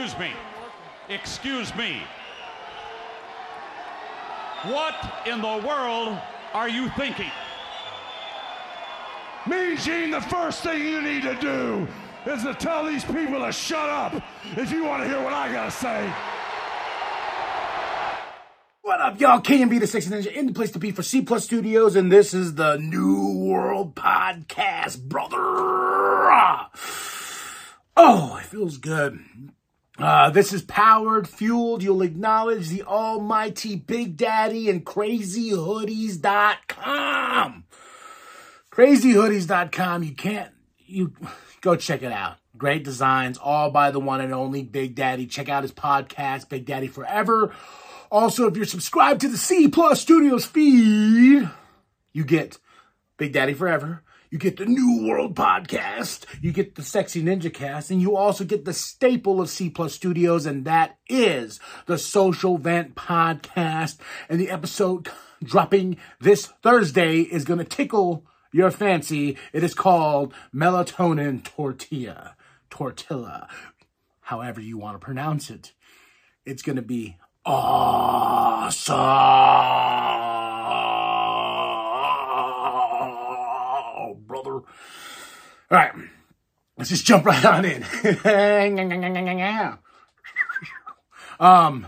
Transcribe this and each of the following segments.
Excuse me. Excuse me. What in the world are you thinking? Me, Gene, the first thing you need to do is to tell these people to shut up if you want to hear what I gotta say. What up, y'all? KMB the Sexy Ninja in the place to be for C Plus Studios, and this is the New World Podcast, brother. Ah! Oh, it feels good. Uh, this is powered, fueled. You'll acknowledge the almighty Big Daddy and CrazyHoodiez.com. CrazyHoodiez.com. You can't, you go check it out. Great designs, all by the one and only Big Daddy. Check out his podcast, Big Daddy Forever. Also, if you're subscribed to the C Plus Studios feed, you get Big Daddy Forever. You get the New World podcast. You get the Sexy Ninja cast. And you also get the staple of C Plus Studios, and that is the Social Vent podcast. And the episode dropping this Thursday is going to tickle your fancy. It is called Melatonin Tortilla. Tortilla. However you want to pronounce it. It's going to be awesome, brother. All right, let's just jump right on in. um,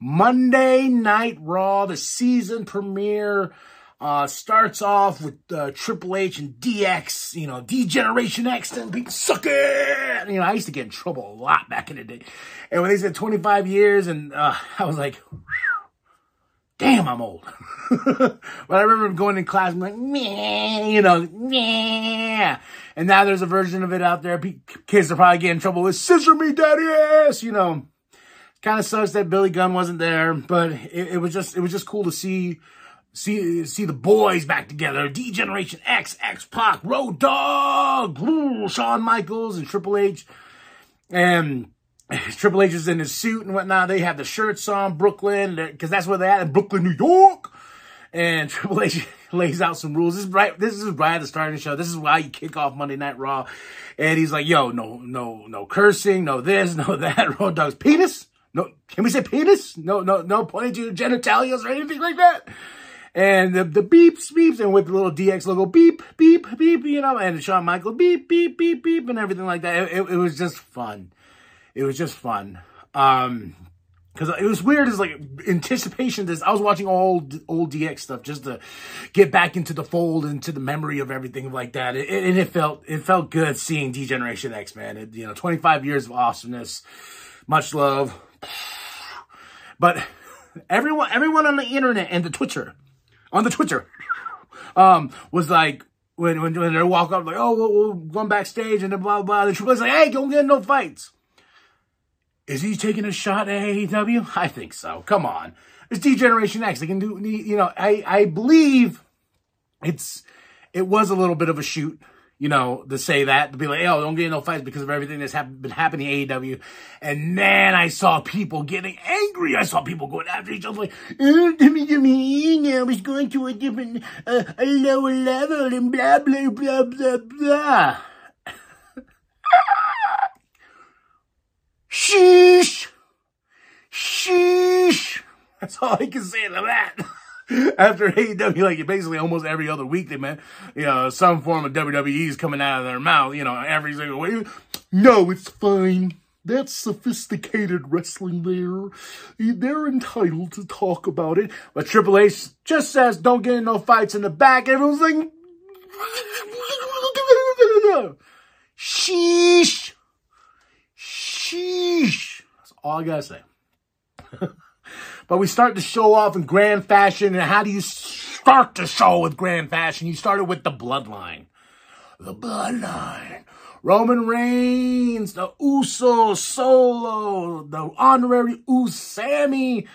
Monday Night Raw, the season premiere. Uh, starts off with uh, Triple H and DX, you know, D-Generation X and people suck it. You know, I used to get in trouble a lot back in the day. And when they said 25 years, and uh, I was like, damn, I'm old. but I remember going in class, I'm like, meh, you know, meh. And now there's a version of it out there. Kids are probably getting in trouble with scissor me daddy ass, you know. Kind of sucks that Billy Gunn wasn't there, but it, it was just, it was just cool to see see see the boys back together. D Generation X, X Pac, Road Dog, Shawn Michaels, and Triple H. And Triple H is in his suit and whatnot. They have the shirts on, Brooklyn, because that's where they're at in Brooklyn, New York. And Triple H lays out some rules. This is right. This is right at the start of the show. This is why you kick off Monday Night Raw. And he's like, "Yo, no, no, no cursing, no this, no that." Road Dog's penis. No, can we say penis? No, no, no pointing to your genitalias or anything like that and the, the beeps, beeps, and with the little DX logo, beep, beep, beep, you know, and Shawn Michael, beep, beep, beep, beep, and everything like that. It, it, it was just fun. It was just fun. Um, Cause it was weird as like anticipation. This I was watching old old DX stuff just to get back into the fold, into the memory of everything like that. It, it, and it felt it felt good seeing D Generation X, man. It, you know, 25 years of awesomeness, much love. But everyone everyone on the internet and the Twitter on the Twitter, um, was like, when, when, when they walk up, like, oh, we'll, we'll go backstage and blah, blah, The Triple H's like, hey, don't get no fights. Is he taking a shot at AEW? I think so. Come on. It's D-Generation X. They can do, you know, I, I believe it's, it was a little bit of a shoot you know, to say that, to be like, oh, don't get no fights because of everything that's been happening in AEW. And then I saw people getting angry. I saw people going after each other like, oh, WWE was going to a different, uh, a lower level and blah, blah, blah, blah, blah. Sheesh. Sheesh. That's all I can say to that. after AEW, like basically almost every other week, they meant, you know, some form of WWE is coming out of their mouth, you know, every single way. No, it's fine. That's sophisticated wrestling there. They're entitled to talk about it. But Triple H just says, don't get in no fights in the back. Everyone's like, sheesh. Sheesh. That's all I gotta say. But we start to show off in grand fashion. And how do you start the show with grand fashion? You started with the bloodline. The bloodline. Roman Reigns, the Uso Solo, the honorary Usami,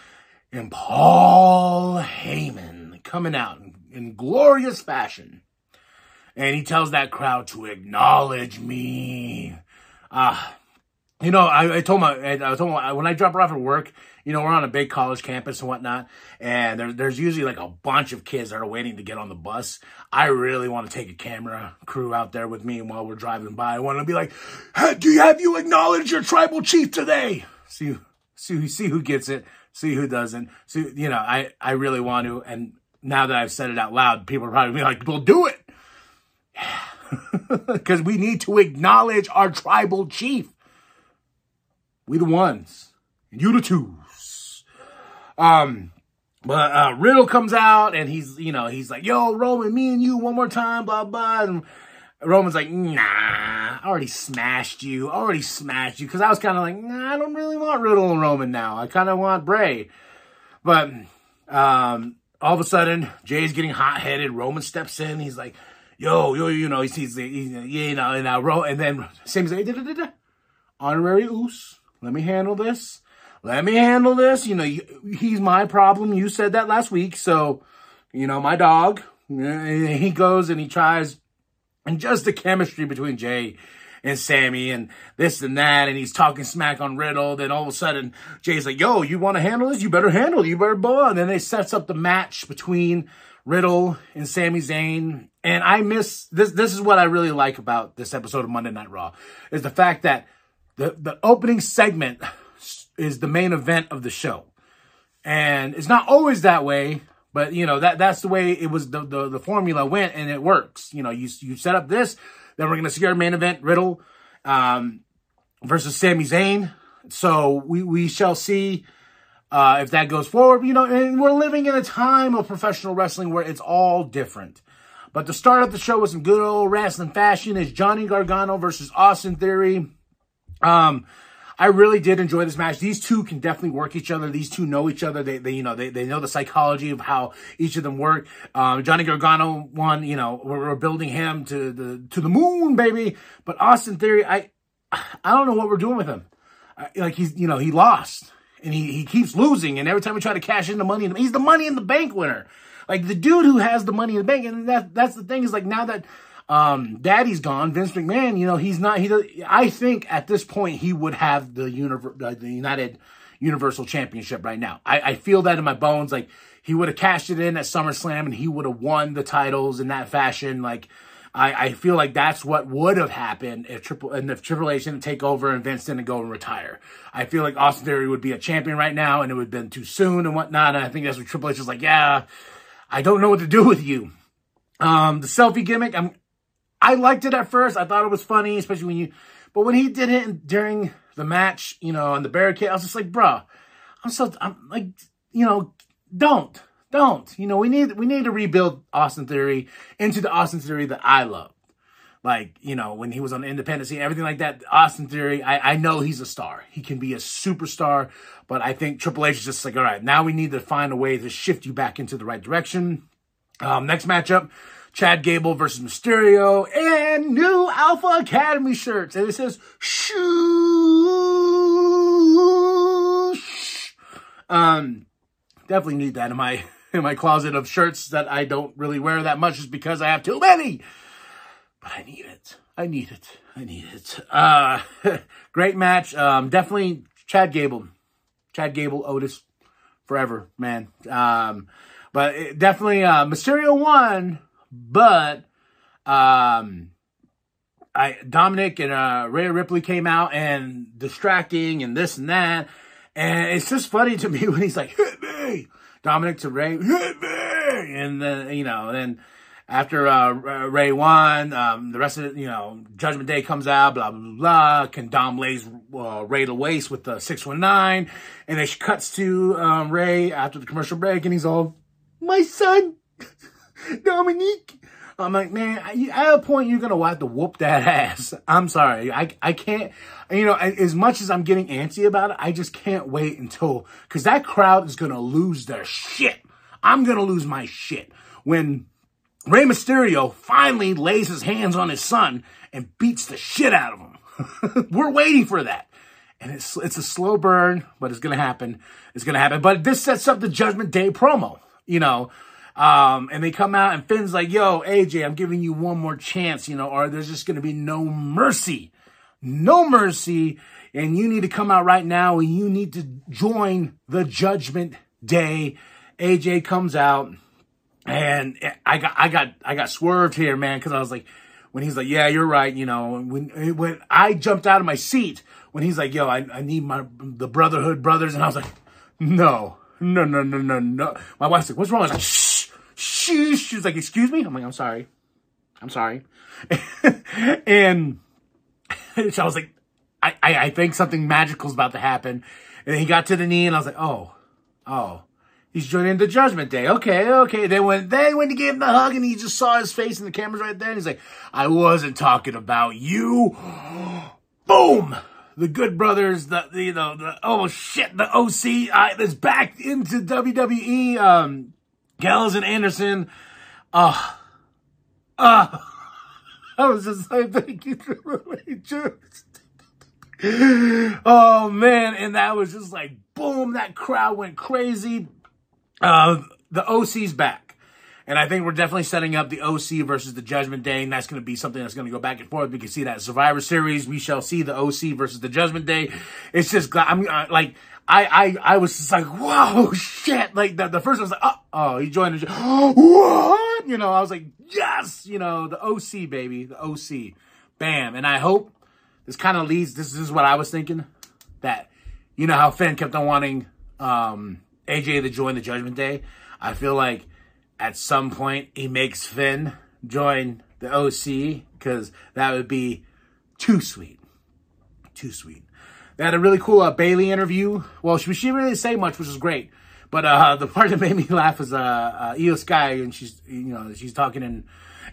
and Paul Heyman coming out in, in glorious fashion. And he tells that crowd to acknowledge me. Ah, you know, I, I told my, I told my, when I drop her off at work, you know, we're on a big college campus and whatnot, and there, there's usually like a bunch of kids that are waiting to get on the bus. I really want to take a camera crew out there with me while we're driving by. I want to be like, hey, do you have you acknowledged your tribal chief today? See, see, see who gets it, see who doesn't. See, you know, I, I really want to, and now that I've said it out loud, people are probably be like, well, do it. Because we need to acknowledge our tribal chief. We the ones. You the twos. Um, but uh, Riddle comes out and he's, you know, he's like, yo, Roman, me and you one more time, blah, blah. And Roman's like, nah, I already smashed you. I already smashed you. Cause I was kind of like, nah, I don't really want Riddle and Roman now. I kind of want Bray. But, um, all of a sudden, Jay's getting hot headed. Roman steps in. He's like, yo, yo, you know, he sees the, you know, and, uh, and then Sami's like, da, da, da, da. honorary Uce. Let me handle this. Let me handle this. You know, he's my problem. You said that last week. So, you know, my dog, eh, he goes and he tries, and just the chemistry between Jay and Sami and this and that, and he's talking smack on Riddle. Then all of a sudden, Jay's like, yo, you want to handle this? You better handle it. You better ball. And then they sets up the match between Riddle and Sami Zayn. And I miss this. This is what I really like about this episode of Monday Night Raw is the fact that the, the opening segment is the main event of the show. And it's not always that way, but you know, that that's the way it was the, the, the formula went and it works. You know, you you set up this, then we're gonna see our main event, Riddle, um, versus Sami Zayn. So we, we shall see uh, if that goes forward. You know, and we're living in a time of professional wrestling where it's all different. But to start up the show with some good old wrestling fashion is Johnny Gargano versus Austin Theory. Um, I really did enjoy this match. These two can definitely work each other. These two know each other. They, they you know, they, they know the psychology of how each of them work. Um, Johnny Gargano won, you know, we're, we're, building him to the, to the moon, baby. But Austin Theory, I, I don't know what we're doing with him. I, like he's, you know, he lost and he, he keeps losing. And every time we try to cash in the money, he's the money in the bank winner. Like the dude who has the money in the bank. And that, that's the thing is like now that, um, Daddy's gone. Vince McMahon, you know, he's not. He. I think at this point he would have the univer- uh, the United Universal Championship right now. I, I feel that in my bones. Like he would have cashed it in at SummerSlam and he would have won the titles in that fashion. Like I, I feel like that's what would have happened if Triple and if Triple H didn't take over and Vince didn't go and retire. I feel like Austin Theory would be a champion right now and it would have been too soon and whatnot. And I think that's what Triple H is like. Yeah, I don't know what to do with you. Um, the selfie gimmick. I'm I liked it at first. I thought it was funny, especially when you, but when he did it during the match, you know, on the barricade, I was just like, bruh, I'm so, I'm like, you know, don't, don't. You know, we need, we need to rebuild Austin Theory into the Austin Theory that I love. Like, you know, when he was on independence and everything like that, Austin Theory, I, I know he's a star. He can be a superstar, but I think Triple H is just like, all right, now we need to find a way to shift you back into the right direction. Um, next matchup, Chad Gable versus Mysterio, and new Alpha Academy shirts. And it says, shoosh. Um, definitely need that in my, in my closet of shirts that I don't really wear that much just because I have too many. But I need it. I need it. I need it. Uh, great match. Um, definitely Chad Gable. Chad Gable, Otis, forever, man. Um, but it, definitely, uh, Mysterio won but um, I Dominik and uh, Rhea Ripley came out and distracting and this and that, and it's just funny to me when he's like, "Hit me!" Dominik to Rey, "Hit me!" And then you know, then after uh, Rey won, um, the rest of you know, Judgment Day comes out, blah, blah, blah, Can Dom lays uh, Rey to waste with the 619, and then she cuts to um, Rey after the commercial break, and he's all, my son, Dominik. I'm like, man, at a point you're gonna have to whoop that ass. I'm sorry, I I can't. You know, as much as I'm getting antsy about it, I just can't wait until because that crowd is gonna lose their shit. I'm gonna lose my shit when Rey Mysterio finally lays his hands on his son and beats the shit out of him. We're waiting for that. And it's it's a slow burn, but it's gonna happen. It's gonna happen. But this sets up the Judgment Day promo. You know, um, and they come out and Finn's like, yo, AJ, I'm giving you one more chance, you know, or there's just going to be no mercy. No mercy. and you need to come out right now and you need to join the Judgment Day. AJ comes out, and I got I got I got swerved here, man, because I was like, when he's like, yeah, you're right, you know, when when I jumped out of my seat when he's like, yo, I, I need my the Brotherhood brothers, and I was like, no, no, no, no, no, no. My wife's like, what's wrong? I was like, shh, shh. She's like, excuse me. I'm like, I'm sorry, I'm sorry, and so I was like, I, I, I think something magical is about to happen, and he got to the knee, and I was like, oh, oh. He's joining the Judgment Day. Okay, okay. They went, they went to give him the hug and he just saw his face and the camera's right there, and he's like, I wasn't talking about you. Boom! The Good Brothers, the, you know, the oh shit, the OC uh, is back into WWE. Um, Gallows and Anderson. Uh, uh, I was just like, thank you, Triple H. oh man, and that was just like boom, that crowd went crazy. Uh, the OC's back. And I think we're definitely setting up the OC versus the Judgment Day, and that's going to be something that's going to go back and forth. We can see that Survivor Series. We shall see the OC versus the Judgment Day. It's just, I'm uh, like, I, I, I was just like, whoa, shit. Like, the, the first one was like, oh, oh, he joined the, what? You know, I was like, yes, you know, the OC, baby, the OC. Bam. And I hope this kind of leads, this is what I was thinking, that, you know, how Finn kept on wanting, um, AJ to join the Judgment Day. I feel like at some point he makes Finn join the OC because that would be too sweet. Too sweet. They had a really cool uh, Bayley interview. Well, she, she didn't really say much, which was great. But uh, the part that made me laugh was uh, uh, Iyo Sky, and she's you know she's talking and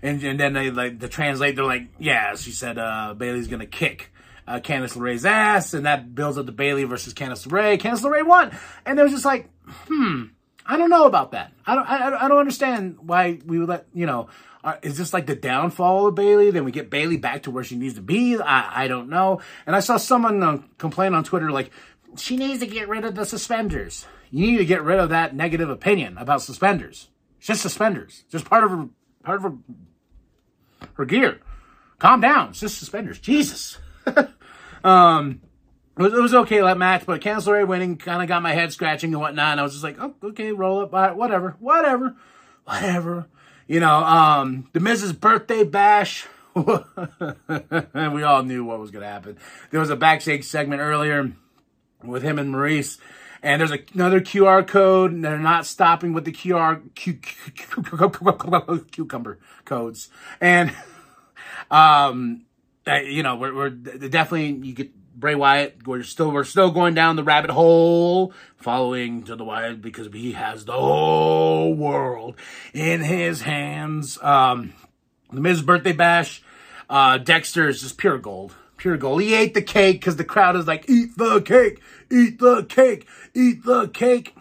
and and then they like the translate. They're like, yeah, she said uh, Bayley's gonna kick uh, Candice LeRae's ass, and that builds up the Bayley versus Candice LeRae. Candice LeRae won, and it was just like, hmm, I don't know about that. I don't. I, I don't understand why we would let you know. Uh, is this like the downfall of Bayley? Then we get Bayley back to where she needs to be. I I don't know. And I saw someone uh, complain on Twitter like she needs to get rid of the suspenders. You need to get rid of that negative opinion about suspenders. It's just suspenders. Just part of her part of her her gear. Calm down. It's just suspenders. Jesus. um. It was, it was okay that match, but Candice LeRae winning kind of got my head scratching and whatnot. And I was just like, oh, okay, roll up, whatever, whatever, whatever. You know, um, the Miz's birthday bash. and we all knew what was going to happen. There was a backstage segment earlier with him and Maurice. And there's another QR code, and they're not stopping with the QR cucumber codes. And, um, you know, we're, we're definitely, you get Bray Wyatt. We're still we're still going down the rabbit hole, following to the Wyatt because he has the whole world in his hands. Um, the Miz birthday bash. Uh, Dexter is just pure gold, pure gold. He ate the cake because the crowd is like, "Eat the cake, eat the cake, eat the cake."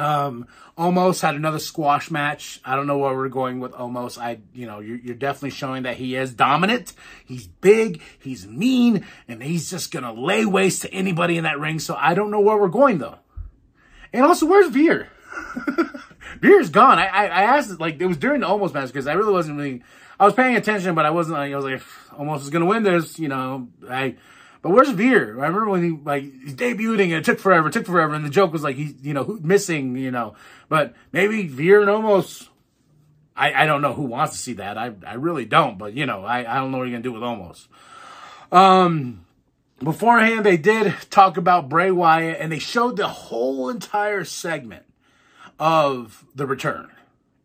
Um, Omos had another squash match. I don't know where we're going with Omos. I, you know, you're, you're, definitely showing that he is dominant. He's big, he's mean, and he's just gonna lay waste to anybody in that ring. So I don't know where we're going though. And also, where's Veer? Veer's gone. I, I, I asked, like, it was during the Omos match because I really wasn't really, I was paying attention, but I wasn't like, I was like, Omos is gonna win this, you know. I, but where's Veer? I remember when he like he's debuting and it took forever, it took forever, and the joke was like he's you know missing, you know. But maybe Veer and Omos. I, I don't know who wants to see that. I I really don't. But you know I, I don't know what you're gonna do with Omos. Um, beforehand they did talk about Bray Wyatt and they showed the whole entire segment of the return.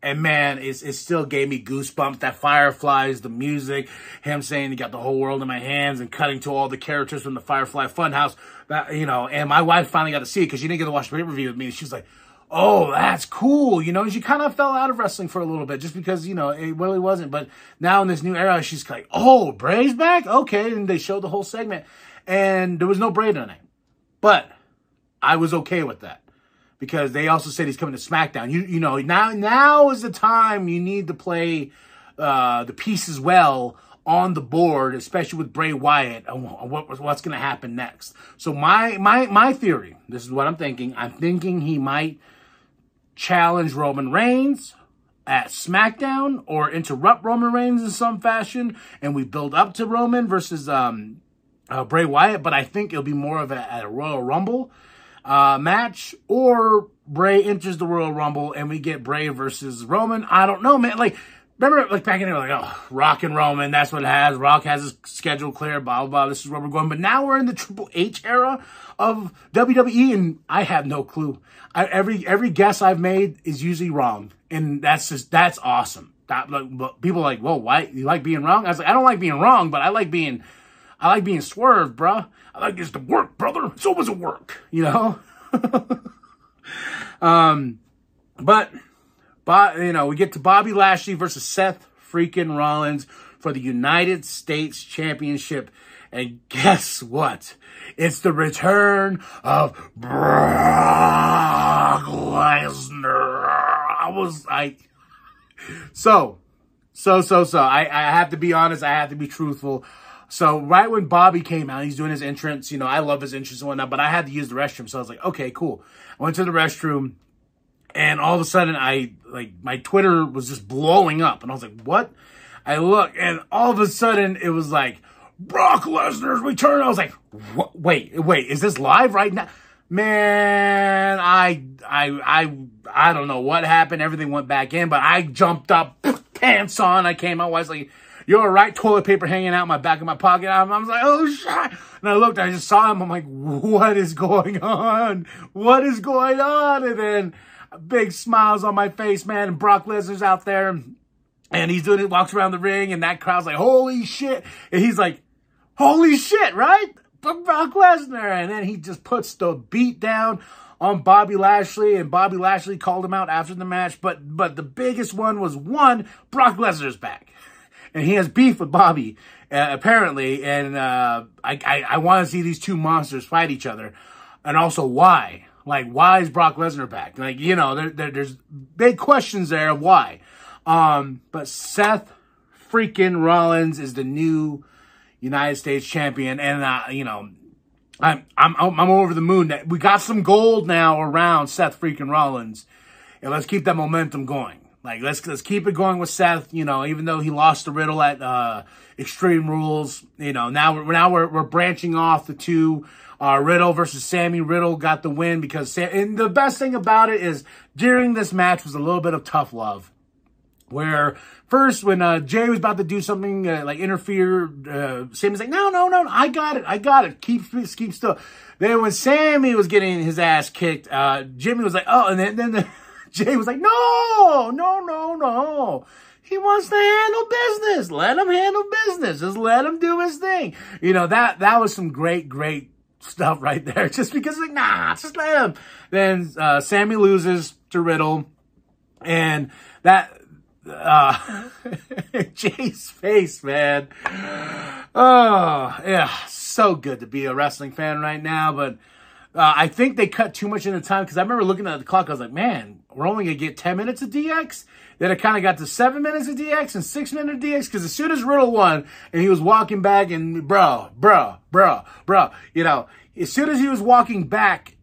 And man, it, it still gave me goosebumps. That Fireflies, the music, him saying he got the whole world in my hands and cutting to all the characters from the Firefly Funhouse. That, you know, and my wife finally got to see it because she didn't get to watch the pay-per-view with me. She was like, oh, that's cool. You know, she kind of fell out of wrestling for a little bit just because, you know, it really wasn't. But now in this new era, she's like, oh, Bray's back? Okay. And they showed the whole segment. And there was no Bray tonight. But I was okay with that because they also said he's coming to SmackDown. You you know now now is the time you need to play uh, the pieces well on the board, especially with Bray Wyatt. What, what's going to happen next? So my my my theory. This is what I'm thinking. I'm thinking he might challenge Roman Reigns at SmackDown or interrupt Roman Reigns in some fashion, and we build up to Roman versus um uh, Bray Wyatt, but I think it'll be more of a, a Royal Rumble uh, match, or Bray enters the Royal Rumble and we get Bray versus Roman. I don't know, man. Like, remember, like back in there, like, oh, Rock and Roman, that's what it has. Rock has his schedule clear, blah, blah, blah. This is where we're going. But now we're in the Triple H era of WWE, and I have no clue. I, every every guess I've made is usually wrong, and that's just that's awesome. That like, people are like, whoa, why you like being wrong? I was like, I don't like being wrong, but I like being, I like being swerved, bruh. I like this to work, brother. It's always a work, you know. um, but, but you know, we get to Bobby Lashley versus Seth freaking Rollins for the United States Championship. And guess what? It's the return of Brock Lesnar. I was like, so, so, so, so. I, I have to be honest. I have to be truthful. So right when Bobby came out, he's doing his entrance. You know, I love his entrance and whatnot, but I had to use the restroom. So I was like, okay, cool. I went to the restroom and all of a sudden I, like, my Twitter was just blowing up. And I was like, what? I look and all of a sudden it was like, Brock Lesnar's return. I was like, what? wait, wait, is this live right now? Man, I, I, I, I don't know what happened. Everything went back in, but I jumped up, pants on. I came out. I was like, you're right, toilet paper hanging out my back of my pocket. I was like, oh shit. And I looked, I just saw him. I'm like, what is going on? What is going on? And then big smiles on my face, man. And Brock Lesnar's out there and he's doing it, walks around the ring and that crowd's like, holy shit. And he's like, holy shit, right? Brock Lesnar. And then he just puts the beat down on Bobby Lashley, and Bobby Lashley called him out after the match. But but the biggest one was one, Brock Lesnar's back and he has beef with Bobby uh, apparently, and uh, I I, I want to see these two monsters fight each other, and also why. Like, why is Brock Lesnar back? Like, you know, there, there, there's big questions there of why. Um, but Seth freaking Rollins is the new United States champion, and uh, you know, I'm I'm I'm over the moon. That we got some gold now around Seth freaking Rollins, and let's keep that momentum going. Like let's let's keep it going with Seth. You know, even though he lost the Riddle at uh, Extreme Rules, you know now we're now we're, we're branching off the two. Uh, Riddle versus Sami Riddle got the win because Sam, and the best thing about it is during this match was a little bit of tough love. Where first, when uh, Jay was about to do something uh, like interfere, uh, Sami's like, "No, no, no, I got it, I got it. Keep, keep still." Then when Sami was getting his ass kicked, uh, Jimmy was like, "Oh," and then then the, Jay was like, no, no, no, no. He wants to handle business. Let him handle business. Just let him do his thing. You know, that, that was some great, great stuff right there. Just because like, nah, just let him. Then, uh, Sami loses to Riddle and that, uh, Jay's face, man. Oh, yeah. So good to be a wrestling fan right now, but, uh, I think they cut too much into time because I remember looking at the clock. I was like, man, we're only going to get 10 minutes of DX. Then it kind of got to seven minutes of DX and six minutes of DX because as soon as Riddle won and he was walking back and bro, bro, bro, bro, you know, as soon as he was walking back,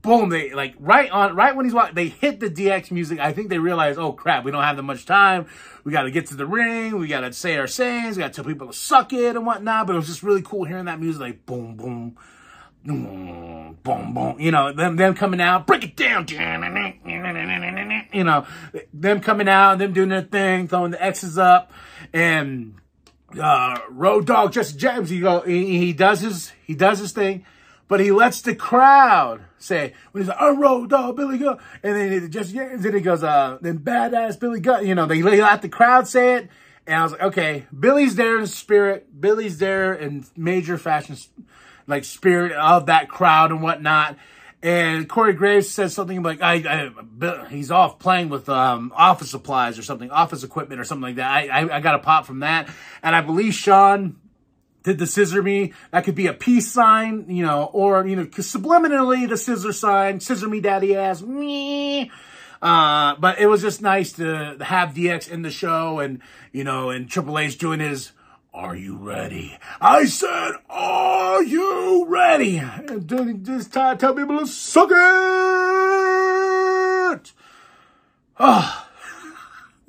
boom, they like right on, right when he's walking, they hit the DX music. I think they realized, oh crap, we don't have that much time. We got to get to the ring. We got to say our sayings. We got to tell people to suck it and whatnot. But it was just really cool hearing that music, like boom, boom boom, boom, you know, them, them coming out, break it down, you know, them coming out, them doing their thing, throwing the X's up, and, uh, Road Dog Jesse James, he go, he, he does his, he does his thing, but he lets the crowd say, when he's like, oh, Road Dog, Billy Gunn, and then Jesse James, then he goes, uh, then badass Billy Gunn, you know, they let the crowd say it, and I was like, okay, Billy's there in spirit, Billy's there in major fashion, like spirit of that crowd and whatnot. And Corey Graves says something like, I, I he's off playing with um, office supplies or something, office equipment or something like that. I, I, I got a pop from that. And I believe Shawn did the scissor me. That could be a peace sign, you know, or, you know, subliminally the scissor sign, scissor me daddy ass, me. Uh, but it was just nice to have DX in the show and, you know, and Triple H doing his are you ready? I said, Are you ready? And this time, tell people to suck it! Oh,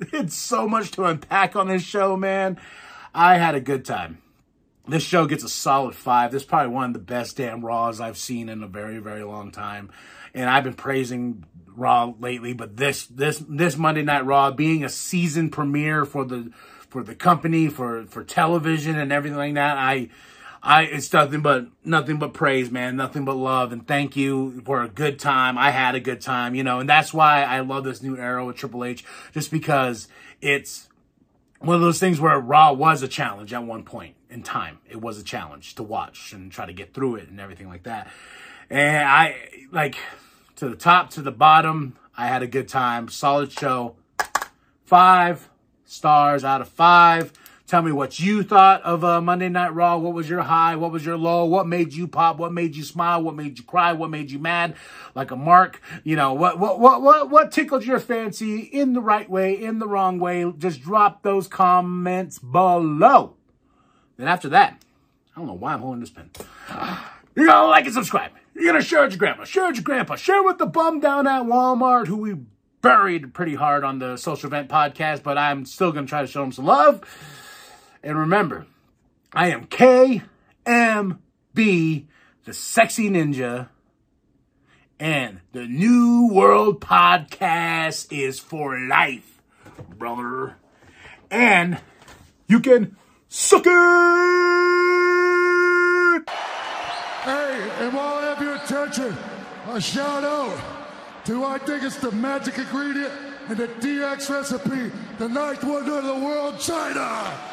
it's so much to unpack on this show, man. I had a good time. this show gets a solid five. This is probably one of the best damn Raws I've seen in a very, very long time. And I've been praising Raw lately, but this this this Monday Night Raw being a season premiere for the for the company for for television and everything like that, I I it's nothing but nothing but praise, man, nothing but love, and thank you for a good time. I had a good time, you know, and that's why I love this new era with Triple H, just because it's one of those things where Raw was a challenge at one point in time. It was a challenge to watch and try to get through it and everything like that. And I like to the top to the bottom. I had a good time. Solid show. Five stars out of five. Tell me what you thought of uh, Monday Night Raw. What was your high? What was your low? What made you pop? What made you smile? What made you cry? What made you mad? Like a mark, you know what? What? What? What? What tickled your fancy in the right way, in the wrong way? Just drop those comments below. Then after that, I don't know why I'm holding this pen. You're gonna like and subscribe. You're gonna share it with your grandma. Share it with your grandpa. Share with the bum down at Walmart who we buried pretty hard on the Social Vent podcast, but I'm still gonna try to show him some love. And remember, I am KMB, the sexy ninja, and the New World Podcast is for life, brother. And you can suck it! Hey, and while I have your attention, a shout out to I think it's the magic ingredient in the DX recipe, the ninth wonder of the world, Chyna.